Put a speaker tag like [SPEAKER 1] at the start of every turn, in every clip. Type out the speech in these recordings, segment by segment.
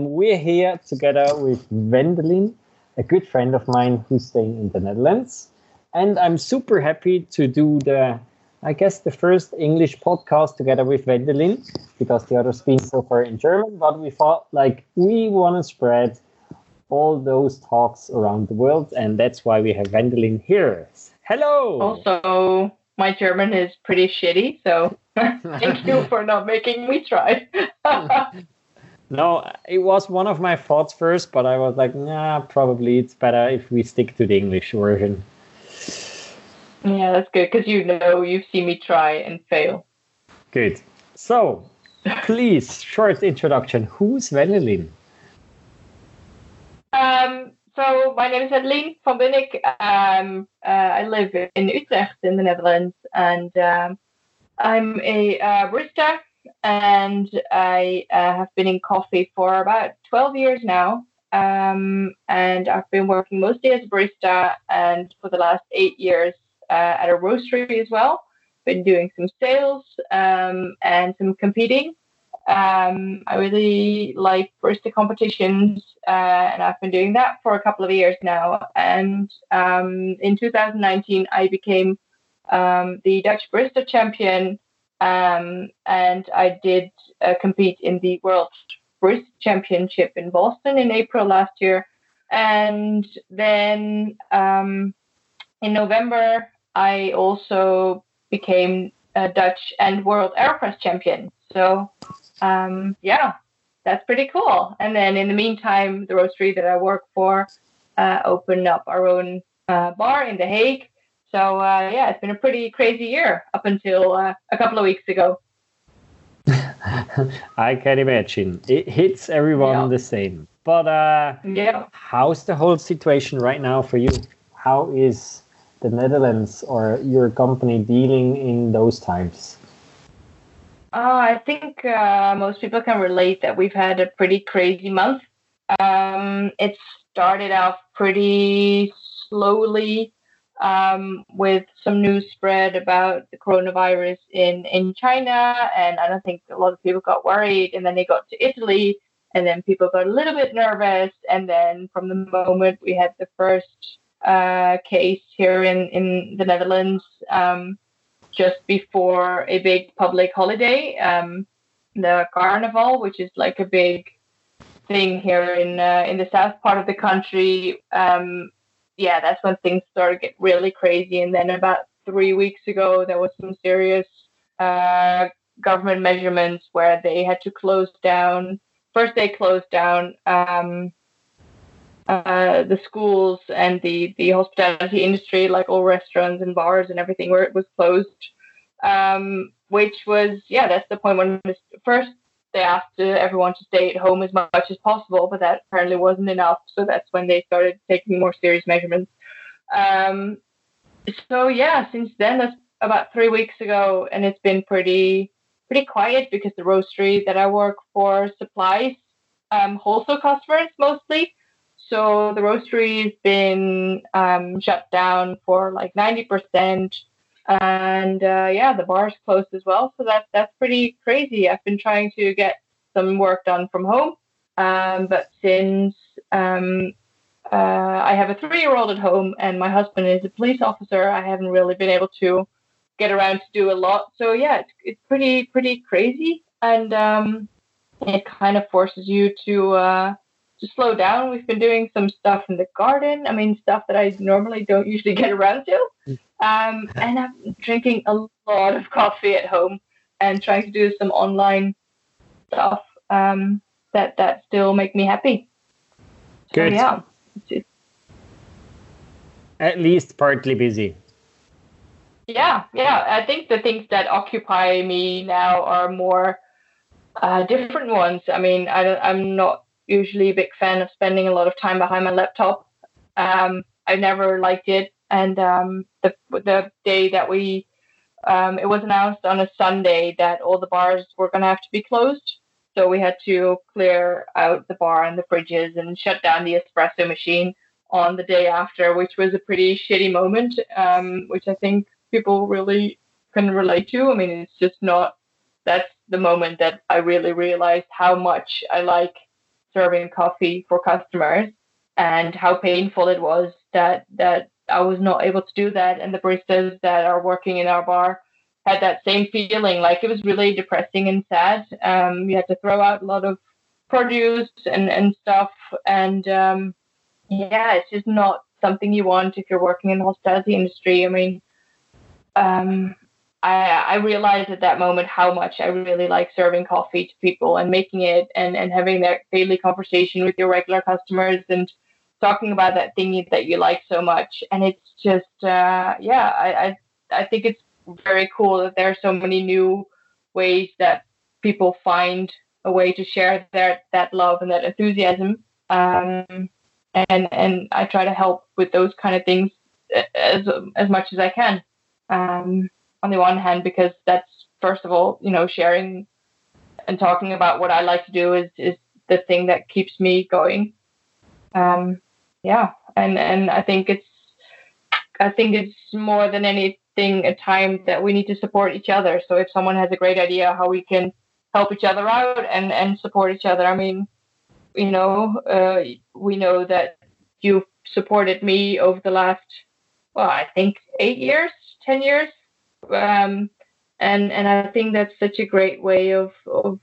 [SPEAKER 1] We're here together with Wendelin, a good friend of mine who's staying in the Netherlands. And I'm super happy to do the, I guess, the first English podcast together with Wendelin because the others been so far in German. But we thought like we want to spread all those talks around the world. And that's why we have Wendelin here. Hello.
[SPEAKER 2] Also, my German is pretty shitty. So thank you for not making me try.
[SPEAKER 1] No, it was one of my thoughts first, but I was like, nah, probably it's better if we stick to the English version.
[SPEAKER 2] Yeah, that's good because you know you've seen me try and fail.
[SPEAKER 1] Good. So, please, short introduction. Who's Wendelin?
[SPEAKER 2] Um, so my name is Wendelin van Bunnik. Um, uh, I live in Utrecht in the Netherlands, and um, I'm a uh, barista and I uh, have been in coffee for about 12 years now. Um, and I've been working mostly as a barista and for the last eight years uh, at a roastery as well. Been doing some sales um, and some competing. Um, I really like barista competitions, uh, and I've been doing that for a couple of years now. And um, in 2019, I became um, the Dutch barista champion um, and I did uh, compete in the World Barista Championship in Boston in April last year. And then um, in November, I also became a Dutch and World Aeropress champion. So, um, yeah, that's pretty cool. And then in the meantime, the roastery that I work for uh, opened up our own uh, bar in The Hague so uh, yeah, it's been a pretty crazy year up until uh, a couple of weeks ago.
[SPEAKER 1] I can imagine it hits everyone yeah. the same. But uh,
[SPEAKER 2] yeah,
[SPEAKER 1] how's the whole situation right now for you? How is the Netherlands or your company dealing in those times?
[SPEAKER 2] Uh, I think uh, most people can relate that we've had a pretty crazy month. Um, it started off pretty slowly um, with some news spread about the coronavirus in, in China. And I don't think a lot of people got worried. And then they got to Italy, and then people got a little bit nervous. And then from the moment we had the first uh, case here in, in the Netherlands, um, just before a big public holiday, um, the Carnival, which is like a big thing here in uh, in the south part of the country. Um, yeah, that's when things started to get really crazy. And then about three weeks ago, there was some serious uh, government measurements where they had to close down. First, they closed down um, uh, the schools and the the hospitality industry, like all restaurants and bars and everything, where it was closed. Um, which was yeah, that's the point when first they asked everyone to stay at home as much as possible, but that apparently wasn't enough. So that's when they started taking more serious measurements. Um, so yeah, since then, that's about three weeks ago, and it's been pretty pretty quiet because the roastery that I work for supplies um, wholesale customers mostly. So the roastery has been um, shut down for like ninety percent and uh, yeah, the bar's closed as well. So that's that's pretty crazy. I've been trying to get some work done from home, um, but since um, uh, I have a three-year-old at home and my husband is a police officer, I haven't really been able to get around to do a lot. So yeah, it's it's pretty pretty crazy, and um, it kind of forces you to. Uh, to slow down. We've been doing some stuff in the garden. I mean, stuff that I normally don't usually get around to. Um, and I'm drinking a lot of coffee at home and trying to do some online stuff um, that that still make me happy.
[SPEAKER 1] Good.
[SPEAKER 2] So, yeah.
[SPEAKER 1] At least partly busy.
[SPEAKER 2] Yeah, yeah. I think the things that occupy me now are more uh, different ones. I mean, I I'm not usually a big fan of spending a lot of time behind my laptop. Um, I never liked it, and um, the the day that we um, it was announced on a Sunday that all the bars were going to have to be closed. So we had to clear out the bar and the fridges and shut down the espresso machine on the day after, which was a pretty shitty moment, um, which I think people really can relate to. I mean, it's just not, that's the moment that I really realized how much I like serving coffee for customers and how painful it was that that I was not able to do that. And the baristas that are working in our bar had that same feeling like it was really depressing and sad. Um, you had to throw out a lot of produce and, and stuff. And um, yeah it's just not something you want if you're working in the hospitality industry. I mean um, I, I realized at that moment how much I really like serving coffee to people and making it and, and having that daily conversation with your regular customers and talking about that thing that you like so much. And it's just, uh, yeah, I, I, I think it's very cool that there are so many new ways that people find a way to share their, that love and that enthusiasm. Um, and, and I try to help with those kind of things as, as much as I can. Um, on the one hand, because that's first of all, you know, sharing and talking about what I like to do is, is the thing that keeps me going. Um, yeah, and and I think it's I think it's more than anything a time that we need to support each other. So if someone has a great idea how we can help each other out and and support each other, I mean, you know, uh, we know that you've supported me over the last well, I think eight years, ten years, um, and and I think that's such a great way of of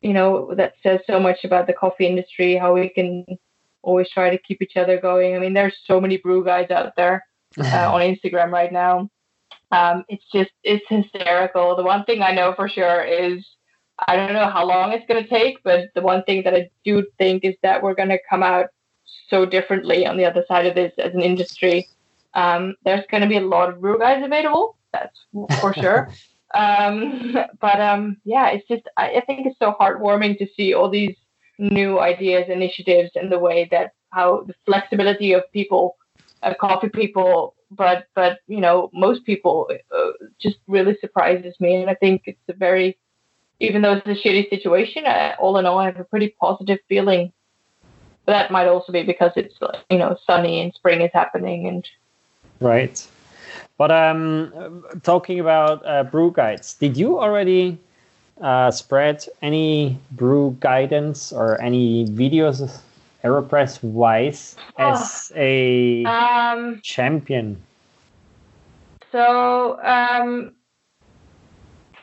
[SPEAKER 2] you know that says so much about the coffee industry, how we can always try to keep each other going. I mean, there's so many brew guys out there uh, on Instagram right now. Um, it's just it's hysterical. The one thing I know for sure is I don't know how long it's going to take, but the one thing that I do think is that we're going to come out so differently on the other side of this as an industry. Um, there's going to be a lot of brew guys available, that's for sure. um, but um, yeah, it's just I, I think it's so heartwarming to see all these new ideas, initiatives, and the way that how the flexibility of people, uh, coffee people, but but you know most people uh, just really surprises me, and I think it's a very even though it's a shitty situation, I, all in all, I have a pretty positive feeling. But that might also be because it's you know sunny and spring is happening and
[SPEAKER 1] right. But um, talking about uh, brew guides, did you already uh, spread any brew guidance or any videos Aeropress wise oh, as a um, champion?
[SPEAKER 2] So um,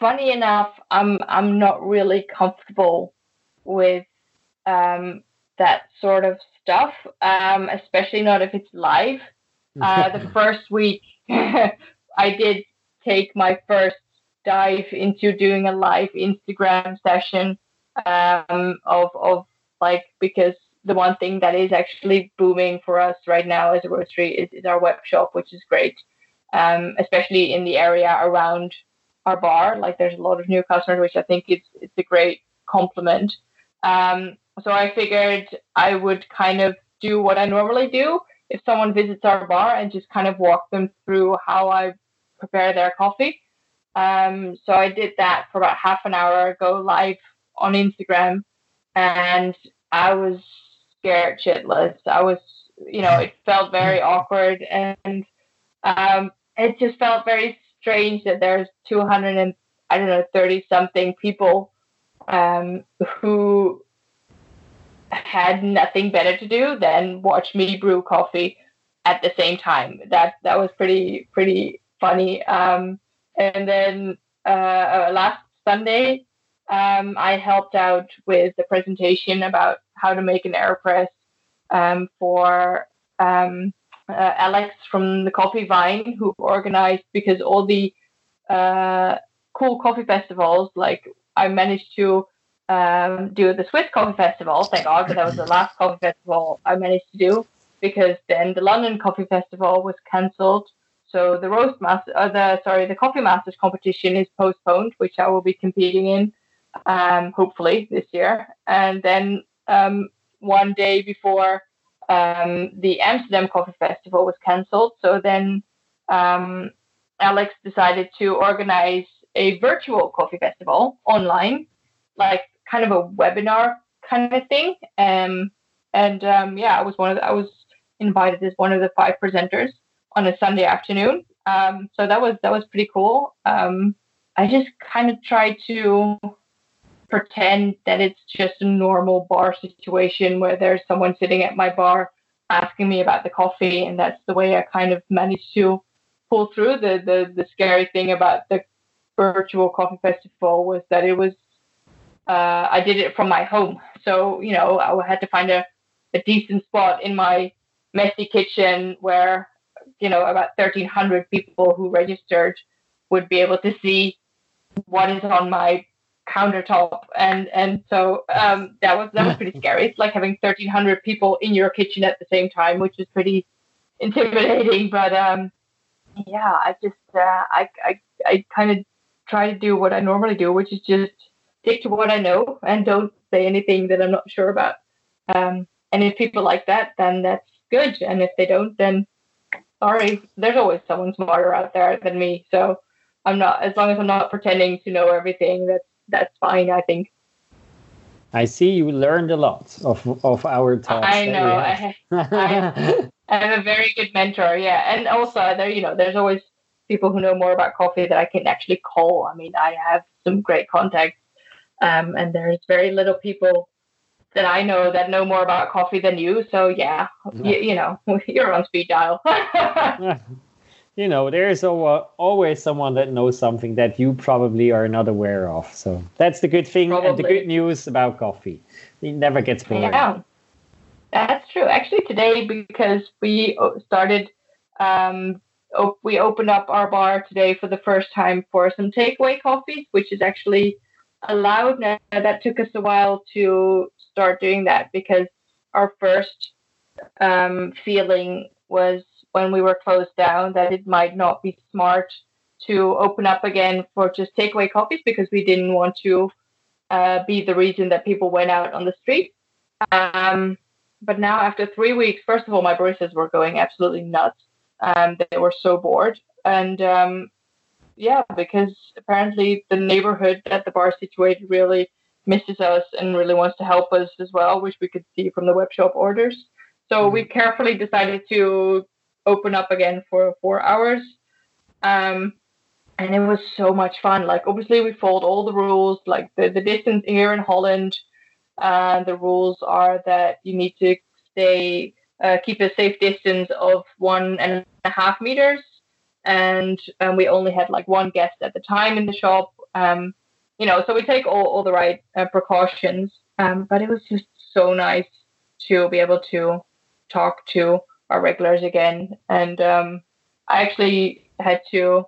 [SPEAKER 2] funny enough, I'm I'm not really comfortable with um, that sort of stuff, um, especially not if it's live. Uh, the first week, I did take my first dive into doing a live Instagram session um, of of like because the one thing that is actually booming for us right now as a roastery is, is our web shop, which is great, um, especially in the area around our bar. Like there's a lot of new customers, which I think it's it's a great compliment. Um, so I figured I would kind of do what I normally do if someone visits our bar and just kind of walk them through how I prepare their coffee. Um, so I did that for about half an hour, go live on Instagram, and I was scared shitless. I was, you know, it felt very awkward, and um, it just felt very strange that there's 200 and I don't know 30 something people um, who had nothing better to do than watch me brew coffee at the same time. That that was pretty pretty funny. Um, and then uh, last Sunday, um, I helped out with the presentation about how to make an AeroPress um, for um, uh, Alex from the Coffee Vine, who organized because all the uh, cool coffee festivals, like I managed to um, do the Swiss Coffee Festival, thank God, but that was the last coffee festival I managed to do because then the London Coffee Festival was cancelled. So the roast master, uh, the sorry, the coffee masters competition is postponed, which I will be competing in, um, hopefully this year. And then um, one day before um, the Amsterdam Coffee Festival was cancelled, so then um, Alex decided to organize a virtual coffee festival online, like kind of a webinar kind of thing. Um, and um, yeah, I was one of the, I was invited as one of the five presenters on a Sunday afternoon. Um, so that was that was pretty cool. Um, I just kind of tried to pretend that it's just a normal bar situation where there's someone sitting at my bar asking me about the coffee, and that's the way I kind of managed to pull through. The the the scary thing about the virtual coffee festival was that it was uh, I did it from my home, so you know I had to find a, a decent spot in my messy kitchen where you know about 1,300 people who registered would be able to see what is on my countertop. And and so um, that was that was pretty scary. It's like having 1300 people in your kitchen at the same time which is pretty intimidating. But um, yeah i just uh, i i, I kind of try to do what i normally do which is just stick to what i know and don't say anything that i'm not sure about um, and if people like that then that's good and if they don't then sorry there's always someone smarter out there than me so i'm not as long as i'm not pretending to know everything that's that's fine i think
[SPEAKER 1] I see you learned a lot of of our talks.
[SPEAKER 2] I know. I, I, I have a very good mentor. Yeah, and also there, you know, there's always people who know more about coffee that I can actually call. I mean, I have some great contacts, um, and there's very little people that I know that know more about coffee than you. So yeah, you, you know, you're on speed dial.
[SPEAKER 1] you know, there's always someone that knows something that you probably are not aware of. So that's the good thing probably. and the good news about coffee. It never gets boring.
[SPEAKER 2] Yeah, that's true. Actually, today because we started, um, op- we opened up our bar today for the first time for some takeaway coffees, which is actually allowed. Now that took us a while to start doing that because our first um, feeling was when we were closed down that it might not be smart to open up again for just takeaway coffees because we didn't want to uh, be the reason that people went out on the street. Um, but now, after three weeks, first of all, my baristas were going absolutely nuts. Um, they were so bored. And um, yeah, because apparently the neighborhood that the bar is situated really misses us and really wants to help us as well, which we could see from the web shop orders. So mm-hmm. we carefully decided to open up again for four hours. Um, and it was so much fun. Like obviously we followed all the rules, like the, the distance here in Holland. And the rules are that you need to stay uh, keep a safe distance of one and a half meters. And um, we only had like one guest at the time in the shop. Um, you know, so we take all, all the right uh, precautions. Um, but it was just so nice to be able to talk to our regulars again. And um, I actually had to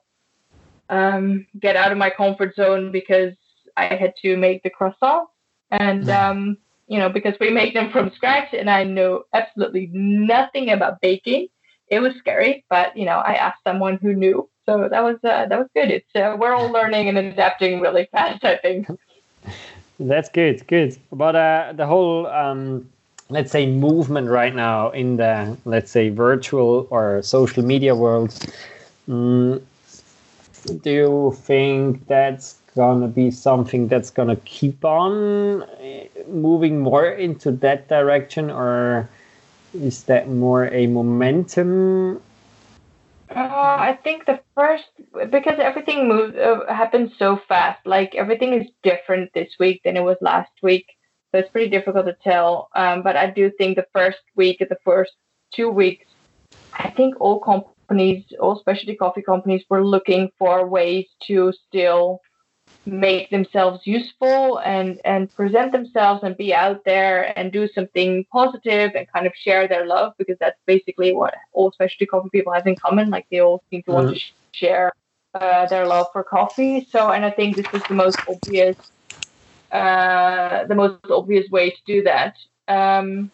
[SPEAKER 2] um, get out of my comfort zone because I had to make the croissants. And, um, you know, because we make them from scratch and I know absolutely nothing about baking. It was scary, but, you know, I asked someone who knew. So that was uh, that was good. It's uh, we're all learning and adapting really fast, I think.
[SPEAKER 1] That's good, good. But uh, the whole um, let's say movement right now in the let's say virtual or social media world mm, do you think that's gonna be something that's gonna keep on eh, moving more into that direction or is that more a momentum
[SPEAKER 2] uh, I think the first because everything moves uh, happens so fast. Like everything is different this week than it was last week. So it's pretty difficult to tell. Um, but I do think the first week, the first two weeks, I think all companies, all specialty coffee companies, were looking for ways to still make themselves useful and and present themselves and be out there and do something positive and kind of share their love because that's basically what all specialty coffee people have in common. Like they all seem to mm-hmm. want to sh- share uh, their love for coffee. So, and I think this is the most obvious uh, the most obvious way to do that. Um,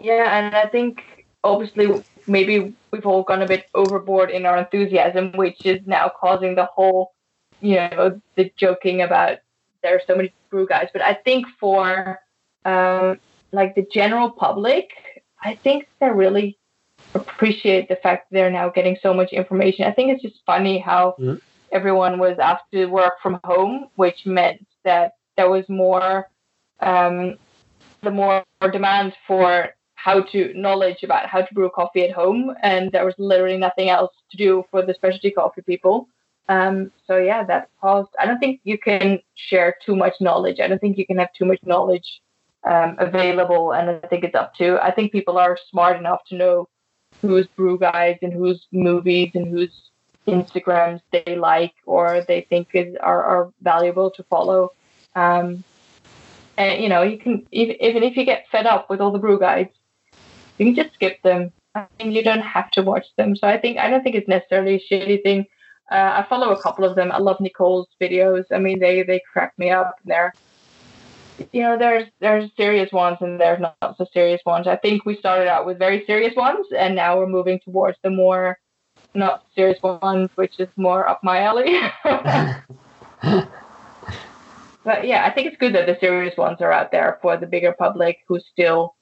[SPEAKER 2] yeah, and I think obviously maybe we've all gone a bit overboard in our enthusiasm, which is now causing the whole, you know, the joking about there are so many brew guys. But I think for um, like the general public, I think they really appreciate the fact they're now getting so much information. I think it's just funny how mm-hmm. everyone was asked to work from home, which meant that there was more um, the more demand for how to knowledge about how to brew coffee at home, and there was literally nothing else to do for the specialty coffee people. Um, so yeah, that paused. I don't think you can share too much knowledge. I don't think you can have too much knowledge um, available, and I think it's up to. I think people are smart enough to know whose brew guides and whose movies and whose Instagrams they like or they think is are, are valuable to follow. Um, and you know, you can even, even if you get fed up with all the brew guides, you can just skip them. I mean, you don't have to watch them. So I think I don't think it's necessarily a shitty thing. Uh, I follow a couple of them. I love Nicole's videos. I mean, they they crack me up. They're you know, there's there's serious ones and there's not so serious ones. I think we started out with very serious ones, and now we're moving towards the more not serious ones, which is more up my alley. but yeah, I think it's good that the serious ones are out there for the bigger public who still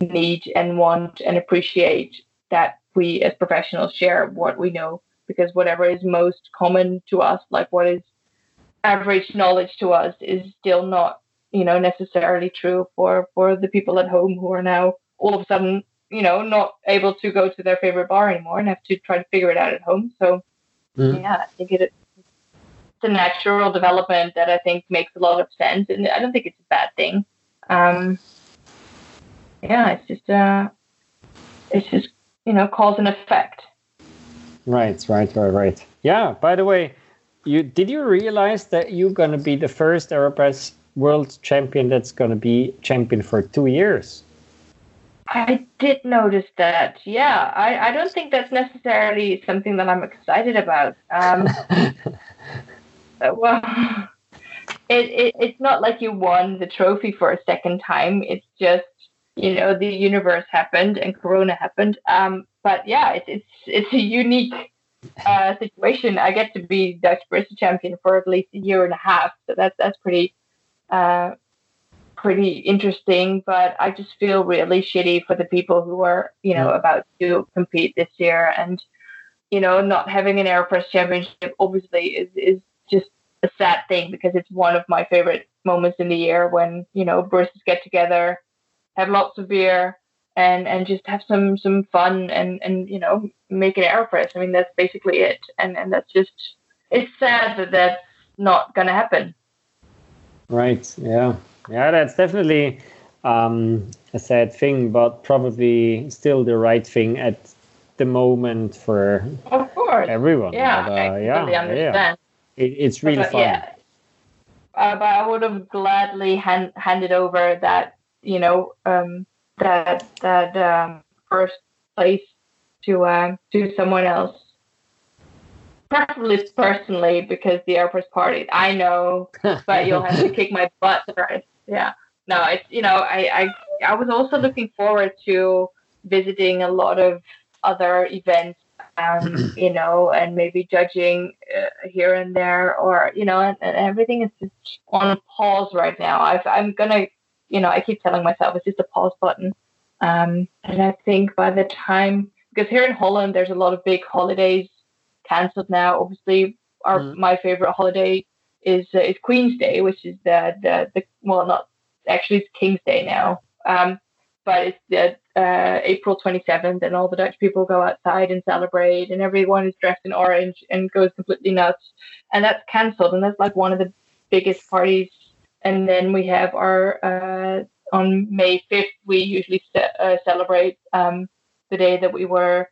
[SPEAKER 2] need and want and appreciate that we as professionals share what we know because whatever is most common to us, like what is average knowledge to us, is still not you know necessarily true for for the people at home who are now all of a sudden you know not able to go to their favorite bar anymore and have to try to figure it out at home. So mm. yeah i think it, it's a natural development that i think makes a lot of sense and i don't think it's a bad thing. Um yeah it's just uh it's just you know cause and effect
[SPEAKER 1] right right right right yeah by the way you did you realize that you're going to be the first aeropress world champion that's going to be champion for two years.
[SPEAKER 2] I did notice that. Yeah, I, I don't think that's necessarily something that I'm excited about. Um, well, it, it, it's not like you won the trophy for a second time. It's just, you know, the universe happened and Corona happened. Um, but yeah, it's, it's, it's a unique uh, situation. I get to be Dutch barista champion for at least a year and a half. So that's, that's pretty uh, pretty interesting. But I just feel really shitty for the people who are, you know, about to compete this year, and you know, not having an Aeropress Championship obviously is is just a sad thing because it's one of my favorite moments in the year when you know baristas get together, have lots of beer, and and just have some some fun and and you know make an aeropress i mean that's basically it and and that's just it's sad that that's not going to happen
[SPEAKER 1] Right. Yeah. Yeah. That's definitely um, a sad thing, but probably still the right thing at the moment for
[SPEAKER 2] of course.
[SPEAKER 1] everyone.
[SPEAKER 2] Yeah. But, uh, I yeah. Understand. Yeah.
[SPEAKER 1] It, it's really but, fun. Yeah.
[SPEAKER 2] Uh, but I would have gladly hand, handed over that, you know, um, that that um, first place to uh, to someone else preferably personally because the Aeropress party. I know, but you'll have to kick my butt first. Yeah. No, it's you know I I I was also looking forward to visiting a lot of other events, um, you know, and maybe judging uh, here and there, or you know, and, and everything is just on pause right now. i I'm gonna, you know, I keep telling myself it's just a pause button, um, and I think by the time because here in Holland there's a lot of big holidays cancelled now. Obviously, our mm. my favorite holiday is uh, is Queen's Day, which is the, the the well, not actually it's King's Day now. Um, but it's the uh, April 27th, and all the Dutch people go outside and celebrate, and everyone is dressed in orange and goes completely nuts. And that's cancelled, and that's like one of the biggest parties. And then we have our uh, on May 5th, we usually ce- uh, celebrate um, the day that we were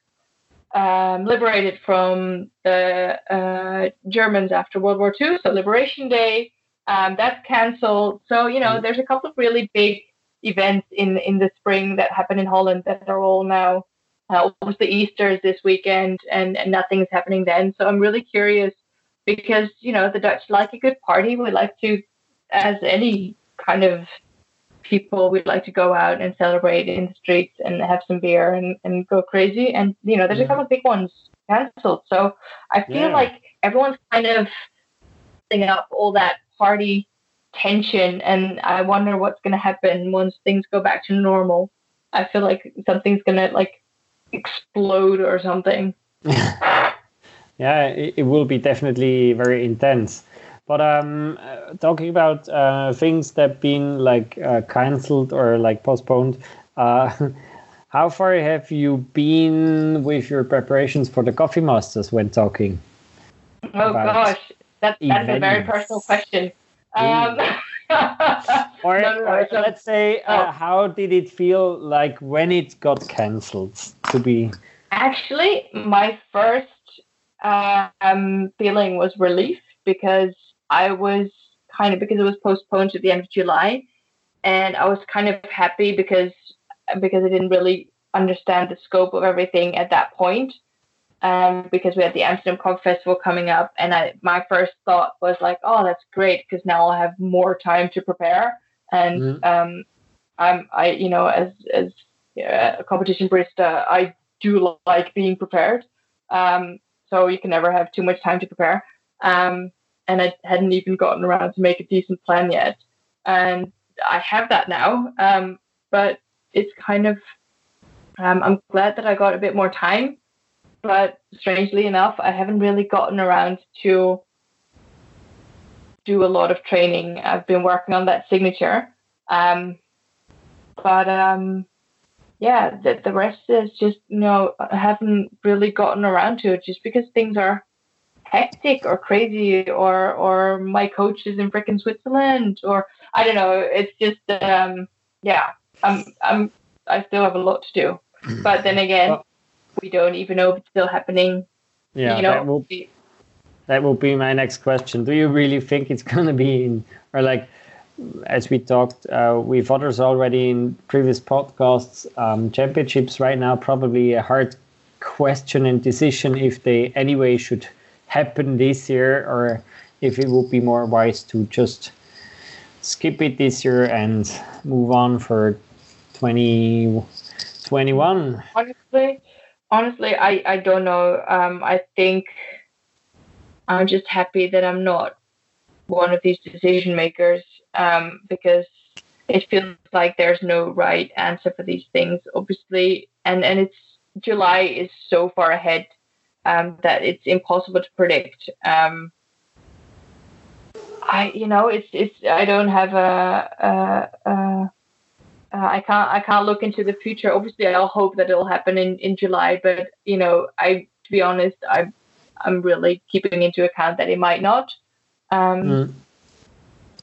[SPEAKER 2] um, liberated from the uh, Germans after World War II. So Liberation Day, um, that's cancelled. So you know, there's a couple of really big events in in the spring that happen in Holland that are all now. Uh, obviously, Easter is this weekend, and, and nothing is happening then. So I'm really curious because you know the Dutch like a good party. We like to, as any kind of people we'd like to go out and celebrate in the streets and have some beer and, and go crazy. And you know, there's yeah. a couple of big ones cancelled. So I feel yeah. like everyone's kind of setting up all that party tension and I wonder what's gonna happen once things go back to normal. I feel like something's gonna like explode or something.
[SPEAKER 1] yeah, it, it will be definitely very intense. But um, uh, talking about uh, things that been like uh, cancelled or like postponed, uh, how far have you been with your preparations for the Coffee Masters when talking?
[SPEAKER 2] Oh gosh, that, that's a very personal question. Um,
[SPEAKER 1] or, no, no, or let's say, uh, oh. how did it feel like when it got cancelled? To be
[SPEAKER 2] actually, my first um, feeling was relief because I was kind of because it was postponed to the end of July, and I was kind of happy because because I didn't really understand the scope of everything at that point um, because we had the Amsterdam Coffee Festival coming up, and I my first thought was like, oh, that's great because now I'll have more time to prepare, and mm-hmm. um, I'm I you know as as a competition barista, I do like being prepared, um, so you can never have too much time to prepare, um, and I hadn't even gotten around to make a decent plan yet, and I have that now, um, but it's kind of um, I'm glad that I got a bit more time but strangely enough, I haven't really gotten around to do a lot of training. I've been working on that signature, um, but um, yeah, the, the rest is just you know I haven't really gotten around to it just because things are hectic or crazy or or my coach is in freaking Switzerland or I don't know. It's just um, yeah, I'm I'm I still have a lot to do. But then again, well, we don't even know if it's still happening.
[SPEAKER 1] Yeah, you know, that will be that will be my next question. Do you really think it's going to be in, or like, as we talked uh, with others already in previous podcasts, um, championships right now probably a hard question and decision if they anyway should happen this year or if it would be more wise to just skip it this year and move on for 2021.
[SPEAKER 2] Honestly, honestly, I, I don't know. Um, I think I'm just happy that I'm not one of these decision makers um, because it feels like there's no right answer for these things, obviously. And, and it's July is so far ahead um, that it's impossible to predict. Um, I, you know, it's, it's, I don't have a, a, a uh, I can't I can't look into the future. Obviously, I'll hope that it'll happen in, in July, but you know, I to be honest, I'm I'm really keeping into account that it might not. Um, mm.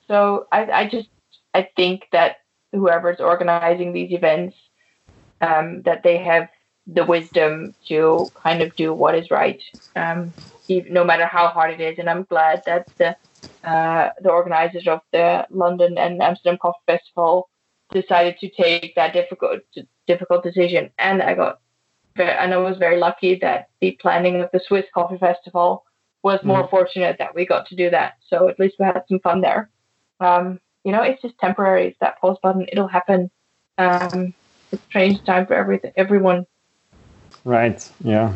[SPEAKER 2] So I I just I think that whoever's organizing these events, um, that they have the wisdom to kind of do what is right, um, even, no matter how hard it is. And I'm glad that the uh, the organizers of the London and Amsterdam Coffee Festival decided to take that difficult difficult decision, and I got very, and I was very lucky that the planning of the Swiss Coffee Festival was more mm. fortunate that we got to do that. So at least we had some fun there. Um, you know, it's just temporary. It's that pause button. It'll happen. Um, it's strange time for everything, everyone.
[SPEAKER 1] Right. Yeah.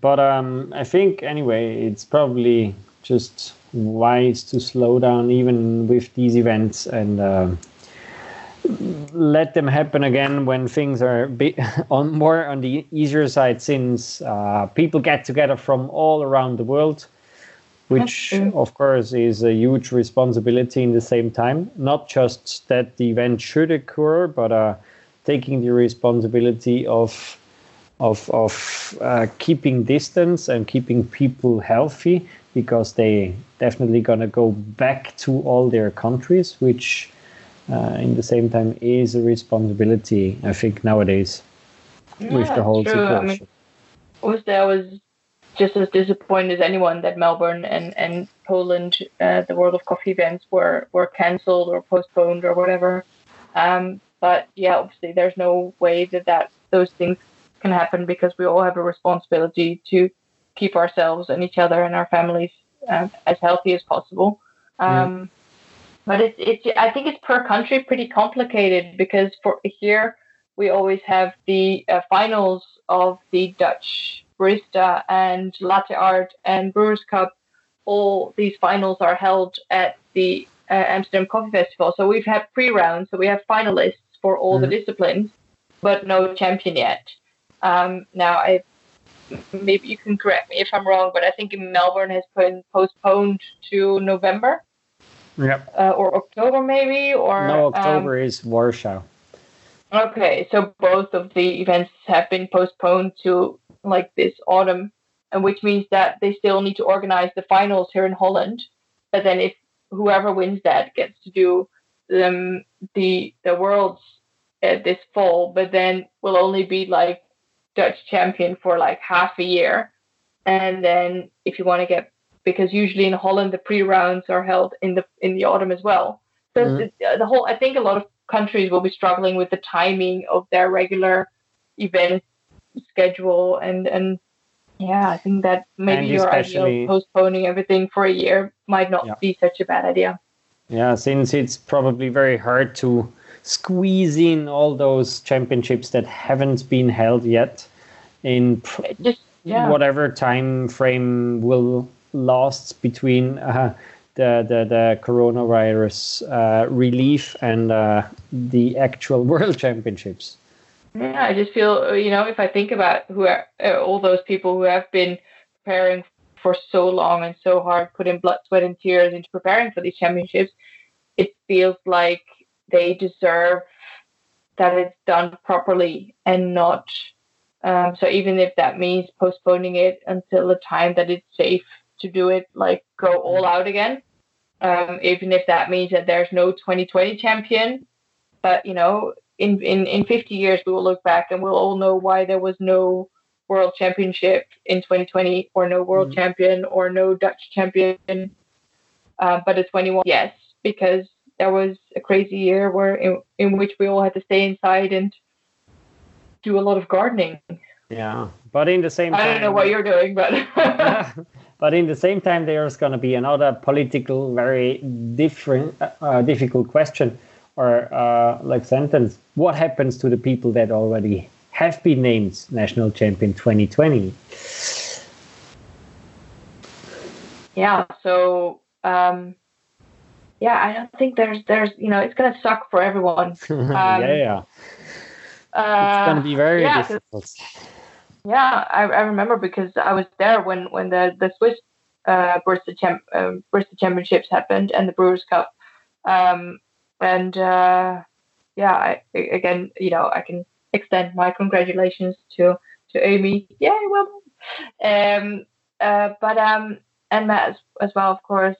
[SPEAKER 1] But um, I think anyway, it's probably just wise to slow down even with these events and. Uh, let them happen again when things are on more on the easier side since uh, people get together from all around the world which of course is a huge responsibility in the same time not just that the event should occur but uh, taking the responsibility of of of uh, keeping distance and keeping people healthy because they definitely gonna go back to all their countries which uh, in the same time is a responsibility i think nowadays yeah, with the whole true. situation I, mean,
[SPEAKER 2] obviously i was just as disappointed as anyone that melbourne and and poland uh, the world of coffee events were were cancelled or postponed or whatever um, but yeah obviously there's no way that that those things can happen because we all have a responsibility to keep ourselves and each other and our families uh, as healthy as possible um, but it's it's I think it's per country pretty complicated because for here we always have the uh, finals of the Dutch barista and latte art and brewers cup. All these finals are held at the uh, Amsterdam Coffee Festival. So we've had pre rounds, so we have finalists for all mm-hmm. the disciplines, but no champion yet. Um, now I maybe you can correct me if I'm wrong, but I think Melbourne has been postponed to November.
[SPEAKER 1] Yep.
[SPEAKER 2] Uh, or October maybe, or
[SPEAKER 1] no, October um, is Warsaw.
[SPEAKER 2] Okay, so both of the events have been postponed to like this autumn. and which means that they still need to organize the finals here in Holland. But then if whoever wins that gets to do um, the the worlds uh, this fall, but then will only be like Dutch champion for like half a year, and then if you want to get because usually in Holland the pre rounds are held in the in the autumn as well. So mm-hmm. the, the whole I think a lot of countries will be struggling with the timing of their regular event schedule and and yeah, I think that maybe your idea of postponing everything for a year might not yeah. be such a bad idea.
[SPEAKER 1] Yeah, since it's probably very hard to squeeze in all those championships that haven't been held yet in pr- yeah. whatever time frame will last between uh, the, the, the coronavirus uh, relief and uh, the actual world championships.
[SPEAKER 2] Yeah, I just feel, you know, if I think about who are, uh, all those people who have been preparing for so long and so hard, putting blood, sweat, and tears into preparing for these championships, it feels like they deserve that it's done properly and not. Um, so even if that means postponing it until the time that it's safe to do it, like go all out again, um, even if that means that there's no 2020 champion, but you know in, in, in 50 years, we will look back and we'll all know why there was no world championship in 2020 or no world mm-hmm. champion or no Dutch champion. Uh, but a 21, yes, because there was a crazy year where in, in which we all had to stay inside and do a lot of gardening.
[SPEAKER 1] Yeah, but in the same
[SPEAKER 2] time, I don't know what you're doing, but
[SPEAKER 1] but in the same time, there's going to be another political, very different, uh, difficult question or uh, like sentence. What happens to the people that already have been named national champion 2020
[SPEAKER 2] yeah so um, yeah i don't think there's there's you know it's gonna suck for everyone
[SPEAKER 1] um, yeah yeah uh, it's gonna be very yeah, difficult
[SPEAKER 2] yeah I, I remember because i was there when when the the swiss uh, Barista, Champ- uh, Barista Championships happened and the Brewers Cup. Um, and uh, yeah, I, again, you know, I can extend my congratulations to to Amy. Yay, well Um, uh, but um, and Matt as, as well, of course.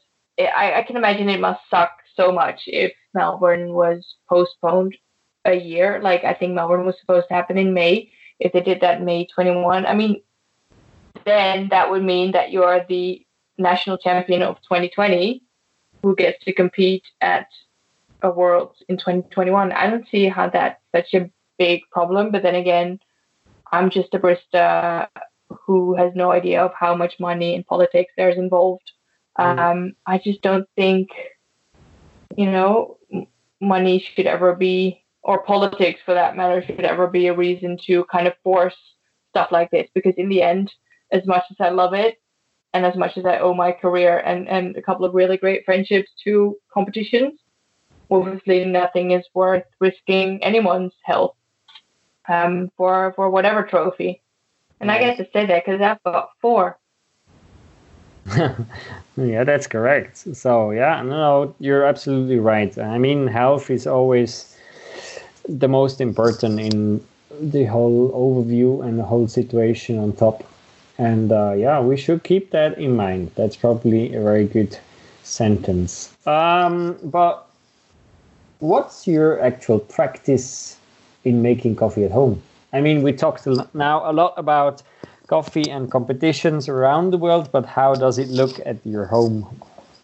[SPEAKER 2] I, I can imagine it must suck so much if Melbourne was postponed a year. Like I think Melbourne was supposed to happen in May. If they did that May 21, I mean, then that would mean that you are the national champion of 2020 who gets to compete at a world in 2021. I don't see how that's such a big problem. But then again, I'm just a barista who has no idea of how much money and politics there's involved. Mm. Um, I just don't think, you know, money should ever be, or politics for that matter, should ever be a reason to kind of force stuff like this. Because in the end, as much as I love it, and as much as I owe my career and, and a couple of really great friendships to competitions, obviously nothing is worth risking anyone's health um, for for whatever trophy. And I get to say that because I've got four.
[SPEAKER 1] yeah, that's correct. So yeah, no, you're absolutely right. I mean, health is always the most important in the whole overview and the whole situation on top. And uh, yeah, we should keep that in mind. That's probably a very good sentence. Um, but what's your actual practice in making coffee at home? I mean, we talked now a lot about coffee and competitions around the world, but how does it look at your home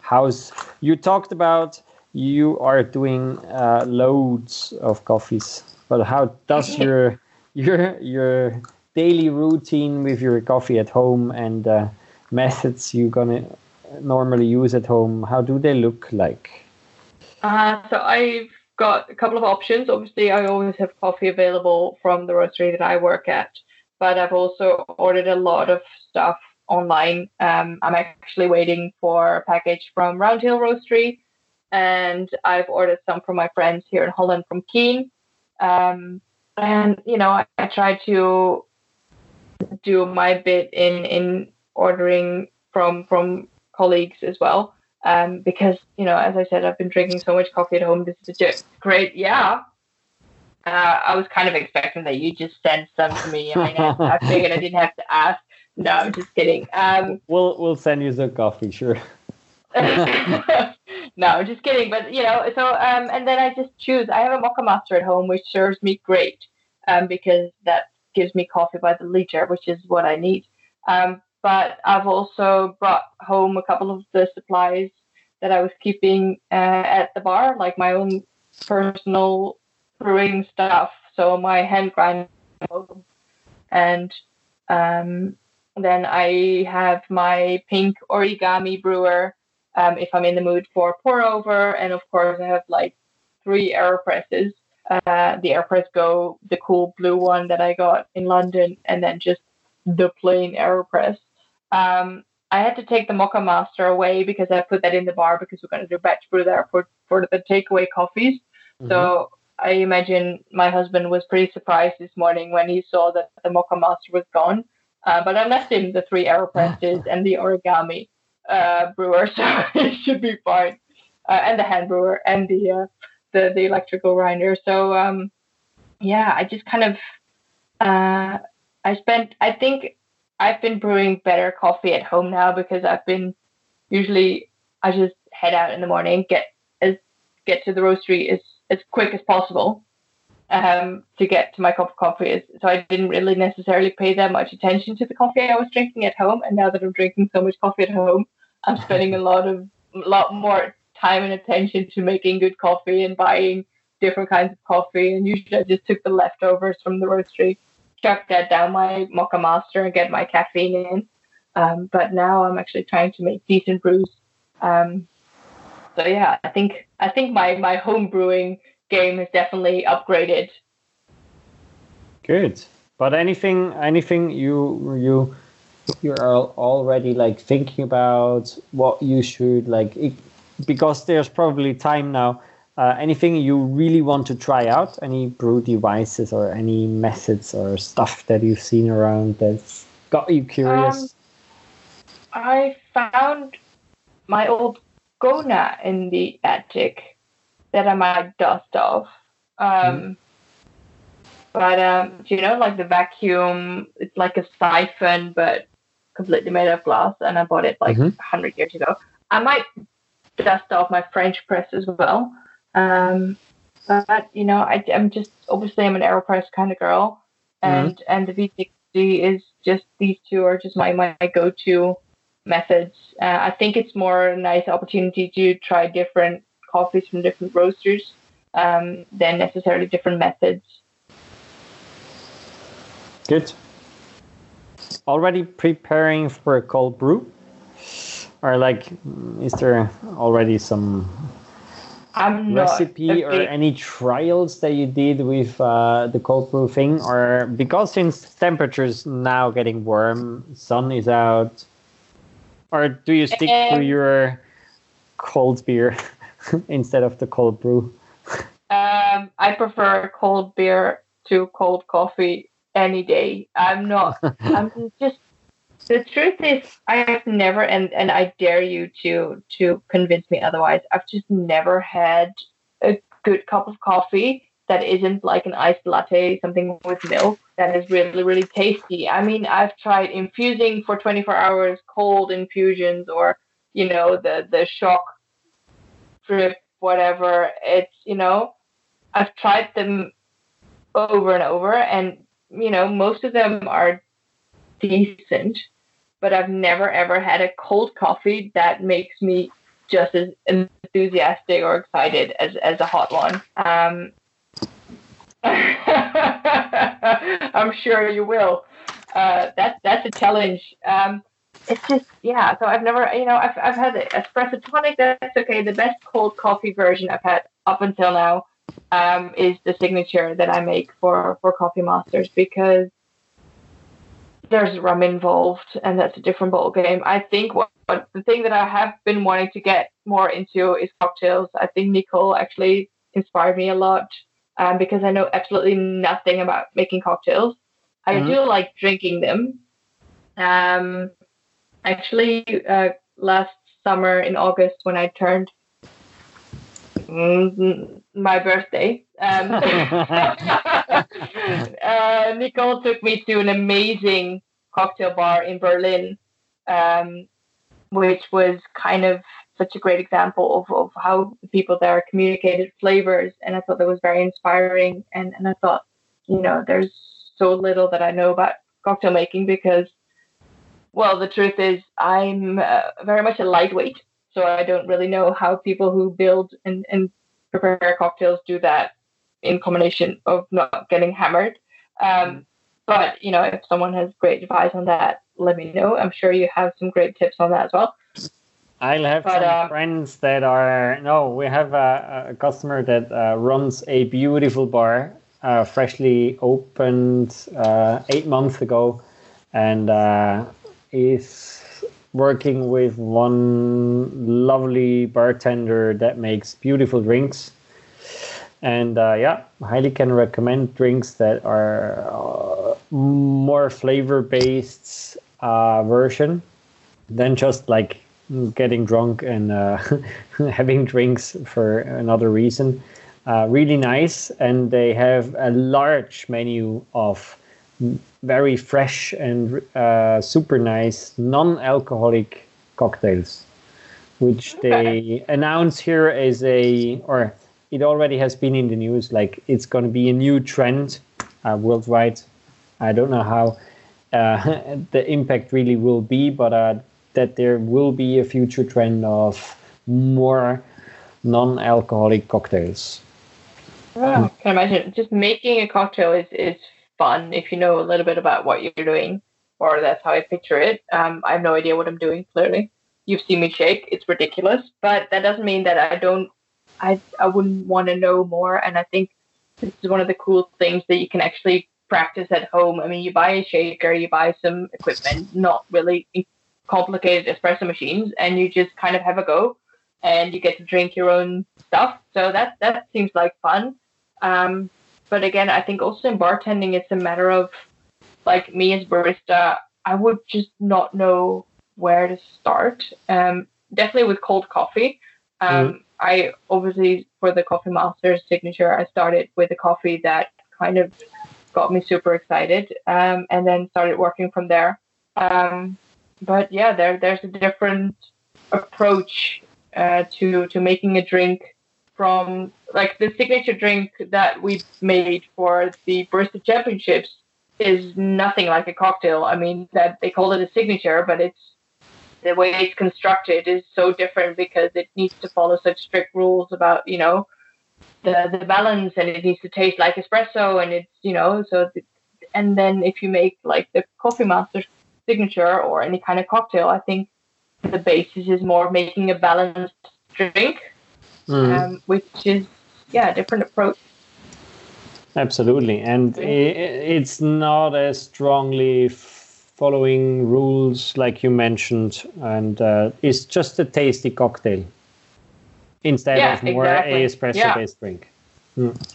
[SPEAKER 1] house? You talked about you are doing uh, loads of coffees, but how does your your your daily routine with your coffee at home and uh, methods you're gonna normally use at home? How do they look like?
[SPEAKER 2] Uh, so I've got a couple of options. Obviously, I always have coffee available from the roastery that I work at, but I've also ordered a lot of stuff online. Um, I'm actually waiting for a package from Roundhill Roastery, and I've ordered some from my friends here in Holland from Keen. Um, and you know, I, I try to do my bit in in ordering from from colleagues as well um, because you know, as I said, I've been drinking so much coffee at home. This is just great, yeah. Uh, I was kind of expecting that you just send some to me. I, mean, I, I figured I didn't have to ask. No, I'm just kidding. Um,
[SPEAKER 1] we'll we'll send you some coffee, sure.
[SPEAKER 2] no, I'm just kidding. But you know, so um, and then I just choose. I have a Moccamaster at home, which serves me great, um, because that gives me coffee by the liter, which is what I need. Um, but I've also brought home a couple of the supplies that I was keeping uh, at the bar, like my own personal brewing stuff. So my hand grinder and um, then I have my pink origami brewer um, if I'm in the mood for pour over. And of course, I have like three AeroPresses. Uh, the AeroPress Go, the cool blue one that I got in London, and then just the plain AeroPress. Um, I had to take the Moccamaster away because I put that in the bar because we're going to do batch brew there for, for the takeaway coffees. Mm-hmm. So I imagine my husband was pretty surprised this morning when he saw that the Moccamaster was gone. Uh, but I left him the three AeroPresses and the origami uh, brewer, so it should be fine. Uh, and the hand brewer and the uh, the the electrical grinder. So um, yeah, I just kind of uh, I spent I think I've been brewing better coffee at home now because I've been usually I just head out in the morning, get as get to the roastery as as quick as possible um, to get to my cup of coffee. So I didn't really necessarily pay that much attention to the coffee I was drinking at home. And now that I'm drinking so much coffee at home, I'm spending a lot of lot more time and attention to making good coffee and buying different kinds of coffee. And usually I just took the leftovers from the roastery chuck that down my Moccamaster and get my caffeine in. Um, but now I'm actually trying to make decent brews. Um, so yeah, I think I think my my home brewing game has definitely upgraded.
[SPEAKER 1] Good, but anything anything you you you're already like thinking about what you should like it, because there's probably time now uh, anything you really want to try out? Any brew devices or any methods or stuff that you've seen around that's got you curious? Um,
[SPEAKER 2] I found my old Cona in the attic that I might dust off. Um, mm. But um, do you know, like the vacuum, it's like a siphon, but completely made of glass, and I bought it like mm-hmm. 100 years ago. I might dust off my French press as well. Um, but you know, I, am just obviously I'm an Aeropress kind of girl, and mm-hmm. and the V60 is just these two are just my my go-to methods. Uh, I think it's more a nice opportunity to try different coffees from different roasters um, than necessarily different methods.
[SPEAKER 1] Good. Already preparing for a cold brew, or like, is there already some
[SPEAKER 2] I'm
[SPEAKER 1] recipe or any trials that you did with uh, the cold brew thing or because since temperatures now getting warm sun is out or do you stick um, to your cold beer instead of the cold brew?
[SPEAKER 2] Um, i prefer cold beer to cold coffee any day. I'm not i'm just the truth is i have never and and i dare you to to convince me otherwise i've just never had a good cup of coffee that isn't like an iced latte something with milk that is really really tasty i mean i've tried infusing for 24 hours cold infusions or you know the the shock drip whatever it's you know i've tried them over and over and you know most of them are decent but I've never ever had a cold coffee that makes me just as enthusiastic or excited as, as a hot one. Um, I'm sure you will. Uh, that's that's a challenge. Um, it's just yeah. So I've never you know I've I've had espresso tonic. That's okay. The best cold coffee version I've had up until now um, is the signature that I make for for Coffee Masters because there's rum involved, and that's a different ball game. I think what, what, the thing that I have been wanting to get more into is cocktails. I think Nicole actually inspired me a lot um, because I know absolutely nothing about making cocktails. I mm-hmm. do like drinking them. Um, actually, uh, last summer in August when I turned Mm, my birthday. Um, uh, Nicole took me to an amazing cocktail bar in Berlin, um, which was kind of such a great example of, of how the people there communicated flavors. And I thought that was very inspiring. And, and I thought, you know, there's so little that I know about cocktail making because, well, the truth is I'm uh, very much a lightweight. So I don't really know how people who build and, and prepare cocktails do that in combination of not getting hammered. Um, but you know, if someone has great advice on that, let me know. I'm sure you have some great tips on that as well.
[SPEAKER 1] I'll have but, some uh, friends that are no. We have a, a customer that uh, runs a beautiful bar, uh, freshly opened uh, eight months ago, and uh, is working with one lovely bartender that makes beautiful drinks. And uh, yeah, highly can recommend drinks that are more flavor based version than just like getting drunk and uh, having drinks for another reason. Uh, really nice, and they have a large menu of very fresh and uh, super nice non-alcoholic cocktails, which they announce here as a or it already has been in the news. Like it's going to be a new trend uh, worldwide. I don't know how uh, the impact really will be, but uh, that there will be a future trend of more non-alcoholic cocktails.
[SPEAKER 2] Oh, I can imagine. Just making a cocktail is, is fun if you know a little bit about what you're doing, or that's how I picture it. Um, I have no idea what I'm doing, clearly. You've seen me shake. It's ridiculous. But that doesn't mean that I don't, I, I wouldn't want to know more. And I think this is one of the cool things that you can actually practice at home. I mean, you buy a shaker, you buy some equipment, not really complicated espresso machines and you just kind of have a go and you get to drink your own stuff. So that that seems like fun. Um, but again, I think also in bartending, it's a matter of like me as barista, I would just not know where to start. Um, definitely with cold coffee. Um, mm. I obviously for the Coffee Masters signature, I started with a coffee that kind of got me super excited, um, and then started working from there. Um, but yeah, there there's a different approach uh, to to making a drink from like the signature drink that we made for the Barista Championships is nothing like a cocktail. I mean that they call it a signature, but it's the way it's constructed is so different because it needs to follow such strict rules about you know the the balance and it needs to taste like espresso and it's you know so and then if you make like the coffee master signature or any kind of cocktail. I think the basis is more making a balanced drink, mm. um, which is yeah a different approach.
[SPEAKER 1] Absolutely, and it's not as strongly following rules like you mentioned, and uh, it's just a tasty cocktail instead yeah, of more exactly. a espresso-based yeah. drink. Mm.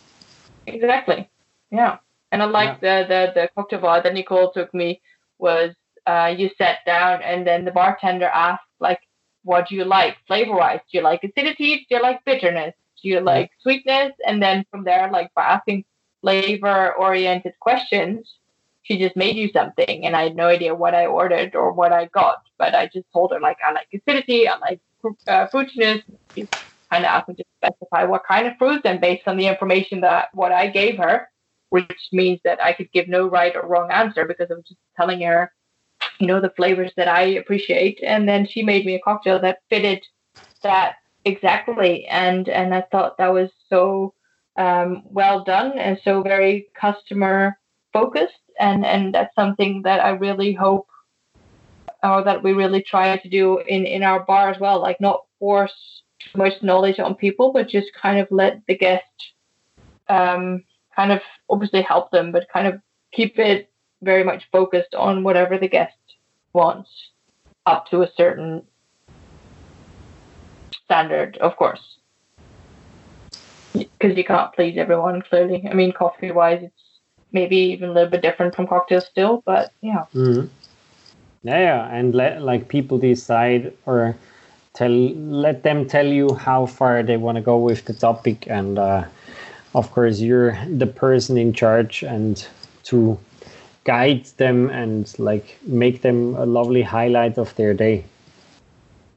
[SPEAKER 2] Exactly. Yeah, and I like yeah. the, the the cocktail bar that Nicole took me was uh, you sat down and then the bartender asked like what do you like flavor wise do you like acidity? Do you like bitterness? Do you like sweetness? And then from there like by asking flavor oriented questions she just made you something. And i had no idea what i ordered or what i got but i just told her like i like acidity i like uh, fruitiness. She kind of asked me to specify what kind of fruit and based on the information that what i gave her which means that i could give no right or wrong answer because i was just telling her you know, the flavors that I appreciate. And then she made me a cocktail that fitted that exactly. And and I thought that was so um, well done and so very customer focused. And and that's something that I really hope or that we really try to do in in our bar as well. Like not force too much knowledge on people, but just kind of let the guest um, kind of obviously help them, but kind of keep it very much focused on whatever the guest wants up to a certain standard, of course. Because you can't please everyone, clearly. I mean, coffee wise, it's maybe even a little bit different from cocktails still, but yeah.
[SPEAKER 1] Mm-hmm. Yeah, yeah, and let like people decide or tell let them tell you how far they want to go with the topic and uh, of course you're the person in charge and to guide them and like make them a lovely highlight of their day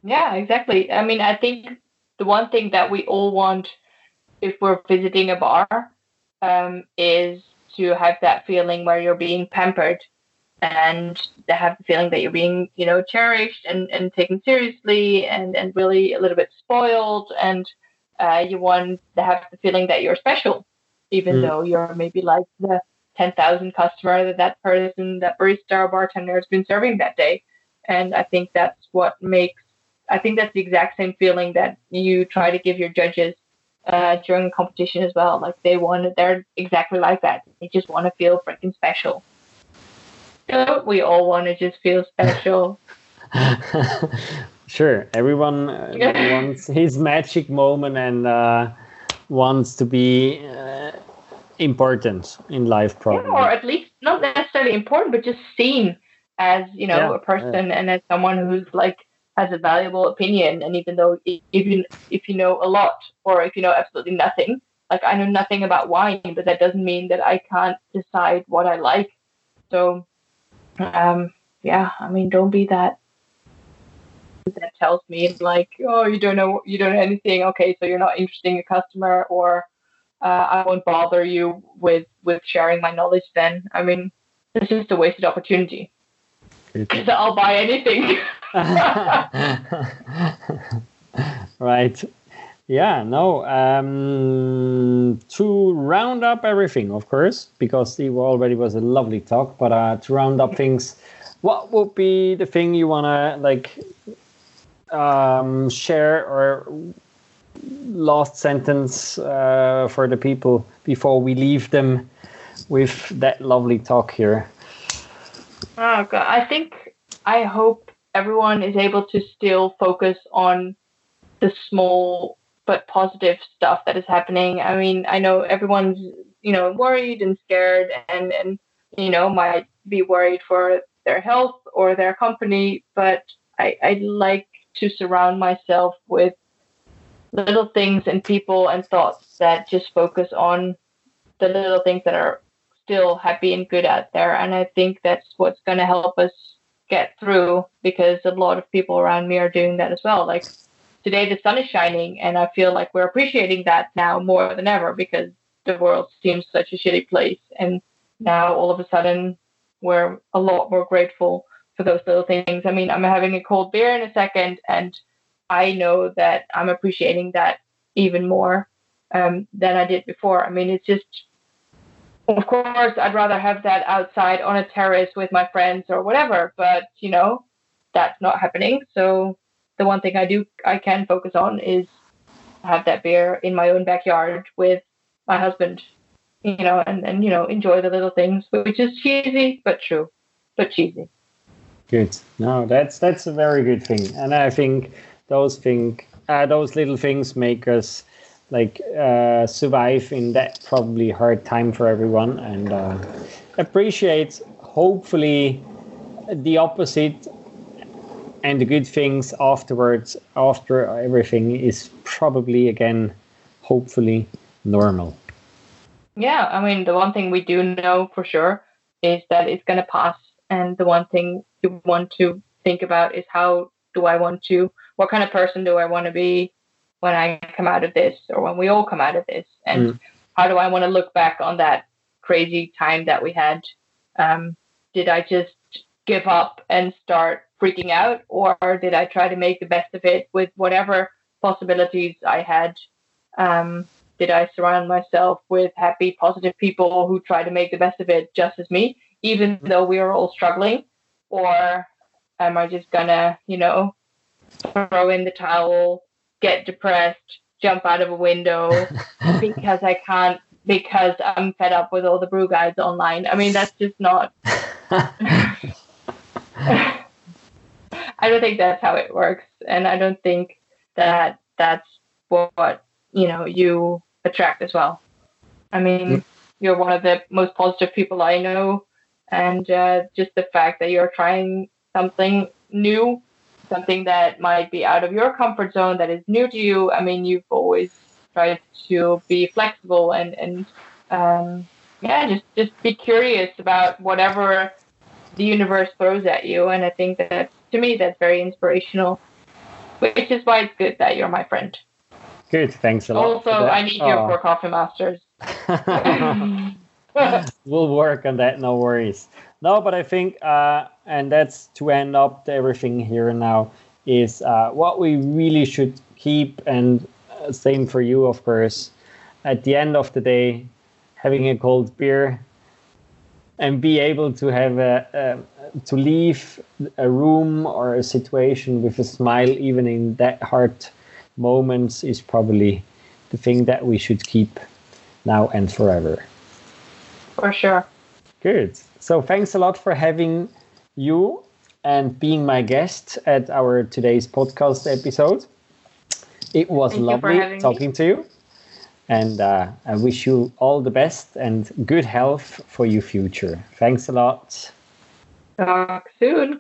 [SPEAKER 2] yeah exactly i mean i think the one thing that we all want if we're visiting a bar um, is to have that feeling where you're being pampered and to have the feeling that you're being, you know, cherished and, and taken seriously and, and really a little bit spoiled. And uh, you want to have the feeling that you're special, even mm. though you're maybe like the 10,000 customer that that person, that barista or bartender has been serving that day. And I think that's what makes, I think that's the exact same feeling that you try to give your judges uh, during a competition as well. Like they want, it, they're exactly like that. They just want to feel freaking special. Don't we all want to just feel special?
[SPEAKER 1] sure, everyone uh, wants his magic moment and uh, wants to be uh, important in life, probably.
[SPEAKER 2] Yeah, or at least not necessarily important, but just seen as you know yeah, a person and as someone who's like has a valuable opinion. And even though even if you know a lot or if you know absolutely nothing, like I know nothing about wine, but that doesn't mean that I can't decide what I like. So um, yeah, I mean, don't be that that tells me like, oh, you don't know, you don't know anything. Okay, so you're not interesting a customer, or uh, I won't bother you with with sharing my knowledge. Then, I mean, it's just a wasted opportunity. Because I'll buy anything.
[SPEAKER 1] right. Yeah, no. Um, to round up everything, of course, because it already was a lovely talk. But uh, to round up things, what would be the thing you wanna like um, share or last sentence uh, for the people before we leave them with that lovely talk here?
[SPEAKER 2] Oh God, I think I hope everyone is able to still focus on the small but positive stuff that is happening. I mean, I know everyone's, you know, worried and scared and, and, you know, might be worried for their health or their company, but I, I like to surround myself with little things and people and thoughts that just focus on the little things that are still happy and good out there. And I think that's what's going to help us get through because a lot of people around me are doing that as well. Like today the sun is shining and I feel like we're appreciating that now more than ever because the world seems such a shitty place. And now all of a sudden we're a lot more grateful for those little things. I mean, I'm having a cold beer in a second and I know that I'm appreciating that even more um, than I did before. I mean, it's just, of course, I'd rather have that outside on a terrace with my friends or whatever, but you know, that's not happening. So the one thing I do I can focus on is have that beer in my own backyard with my husband, you know, and, and you know, enjoy the little things, which is cheesy but true. But cheesy.
[SPEAKER 1] Good. No, that's that's a very good thing. And I think those thing uh, those little things make us like uh, survive in that probably hard time for everyone. And uh, appreciate hopefully the opposite and the good things afterwards after everything is probably again hopefully normal.
[SPEAKER 2] Yeah i mean the one thing we do know for sure is that it's going to pass. And the one thing you want to think about is how do i want to what kind of person do i want to be when i come out of this or when we all come out of this and mm. how do i want to look back on that crazy time that we had um, did i just give up and start freaking out, or did I try to make the best of it with whatever possibilities I had? Um, did I surround myself with happy, positive people who try to make the best of it just as me, even though we are all struggling? Or am I just gonna, you know, throw in the towel, get depressed, jump out of a window because I can't, because I'm fed up with all the brew guides online? I mean, that's just not. I don't think that's how it works, and I don't think that that's what you know you attract as well. I mean, mm. you're one of the most positive people I know, and uh, just the fact that you're trying something new something that might be out of your comfort zone that is new to you. I mean, you've always tried to be flexible and and um, yeah, just just be curious about whatever the universe throws at you. And I think that to me, that's very inspirational, which is why it's good that you're my friend.
[SPEAKER 1] Good, thanks a lot.
[SPEAKER 2] Also, I need oh. you for Coffee Masters.
[SPEAKER 1] we'll work on that. No worries. No, but I think, uh, and that's to end up everything here and now, is uh, what we really should keep, and uh, same for you, of course. At the end of the day, having a cold beer and be able to have a, a, to leave a room or a situation with a smile even in that hard moments is probably the thing that we should keep now and forever
[SPEAKER 2] for sure
[SPEAKER 1] good so thanks a lot for having you and being my guest at our today's podcast episode it was Thank lovely talking me. to you and uh, I wish you all the best and good health for your future. Thanks a lot.
[SPEAKER 2] Talk soon.